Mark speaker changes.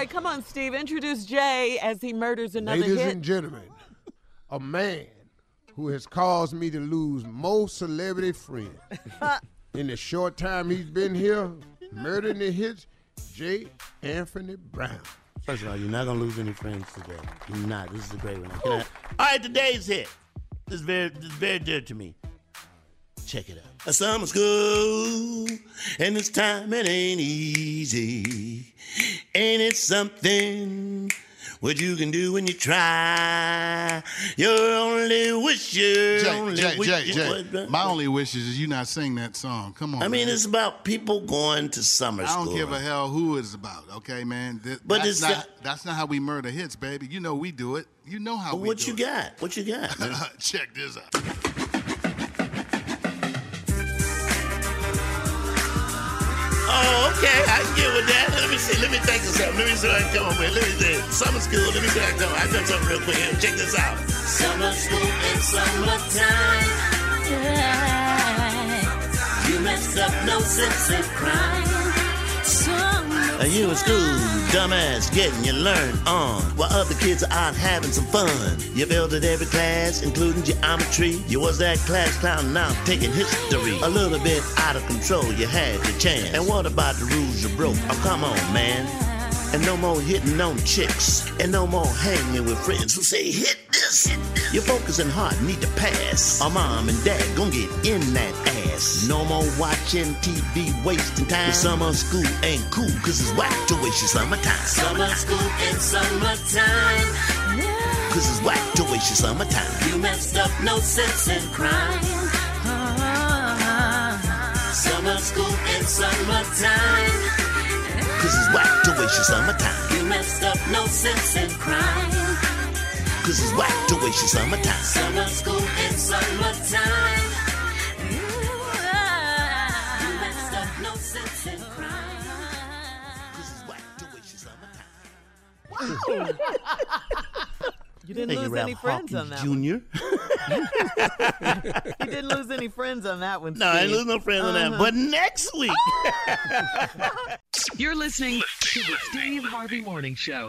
Speaker 1: Right, come on, Steve. Introduce Jay as he murders another
Speaker 2: Ladies
Speaker 1: hit.
Speaker 2: and gentlemen, a man who has caused me to lose most celebrity friends in the short time he's been here, murdering the hits, J. Anthony Brown.
Speaker 3: First of all, you're not gonna lose any friends today. You're not. This is a great one. Can I- all right, today's hit. This is very, this is very dear to me. Check it out. A summer school, and this time it ain't easy. Ain't it something? What you can do when you try. Your only wish, your
Speaker 4: Jay,
Speaker 3: only
Speaker 4: Jay,
Speaker 3: wish.
Speaker 4: Jay, Jay.
Speaker 3: What-
Speaker 4: My only wish is you not sing that song. Come on.
Speaker 3: I mean,
Speaker 4: man.
Speaker 3: it's about people going to summer school.
Speaker 4: I don't give a hell who it's about. Okay, man. Th-
Speaker 3: But
Speaker 4: that's
Speaker 3: it's
Speaker 4: not
Speaker 3: the-
Speaker 4: that's not how we murder hits, baby. You know we do it. You know how
Speaker 3: But
Speaker 4: we
Speaker 3: what
Speaker 4: do
Speaker 3: you
Speaker 4: it.
Speaker 3: got? What you got? man?
Speaker 4: Check this out.
Speaker 3: Oh, okay, I can get with that. Let me see. Let me think of something. Let me see what I can come up with. Let me see. Summer school. Let me see what I can come. I done something real quick. Here, Check this out.
Speaker 5: Summer school in summertime. Yeah. You messed up, no sense in crying.
Speaker 3: You in school, dumbass, getting your learn on while other kids are out having some fun? You failed at every class, including geometry. You was that class clown now taking history. A little bit out of control, you had your chance. And what about the rules you broke? Oh, come on, man. And no more hitting on chicks. And no more hanging with friends who say, hit this. Your focus focusing hard, need to pass. Our mom and dad gonna get in that ass. No more watching TV, wasting time. The summer school ain't cool, cause it's whack to waste your summertime.
Speaker 5: Summer school in summertime.
Speaker 3: Cause it's whack to waste your summertime.
Speaker 5: You messed up, no sense in crying. Summer school in summertime.
Speaker 3: Cause it's whack to waste your summertime.
Speaker 5: You messed up, no sense in crying.
Speaker 3: Cause it's whack to waste your summertime.
Speaker 5: Summer school in summertime. You messed up, no in crying.
Speaker 3: Cause it's whack to waste your summertime.
Speaker 1: You didn't
Speaker 3: Thank
Speaker 1: lose
Speaker 3: Ralph
Speaker 1: any friends on that.
Speaker 3: Jr.
Speaker 1: he didn't lose any friends on that one.
Speaker 3: No, I ain't
Speaker 1: Steve.
Speaker 3: lose no friends on that.
Speaker 1: Uh-huh.
Speaker 3: But next week.
Speaker 6: You're listening to the Steve Harvey Morning Show.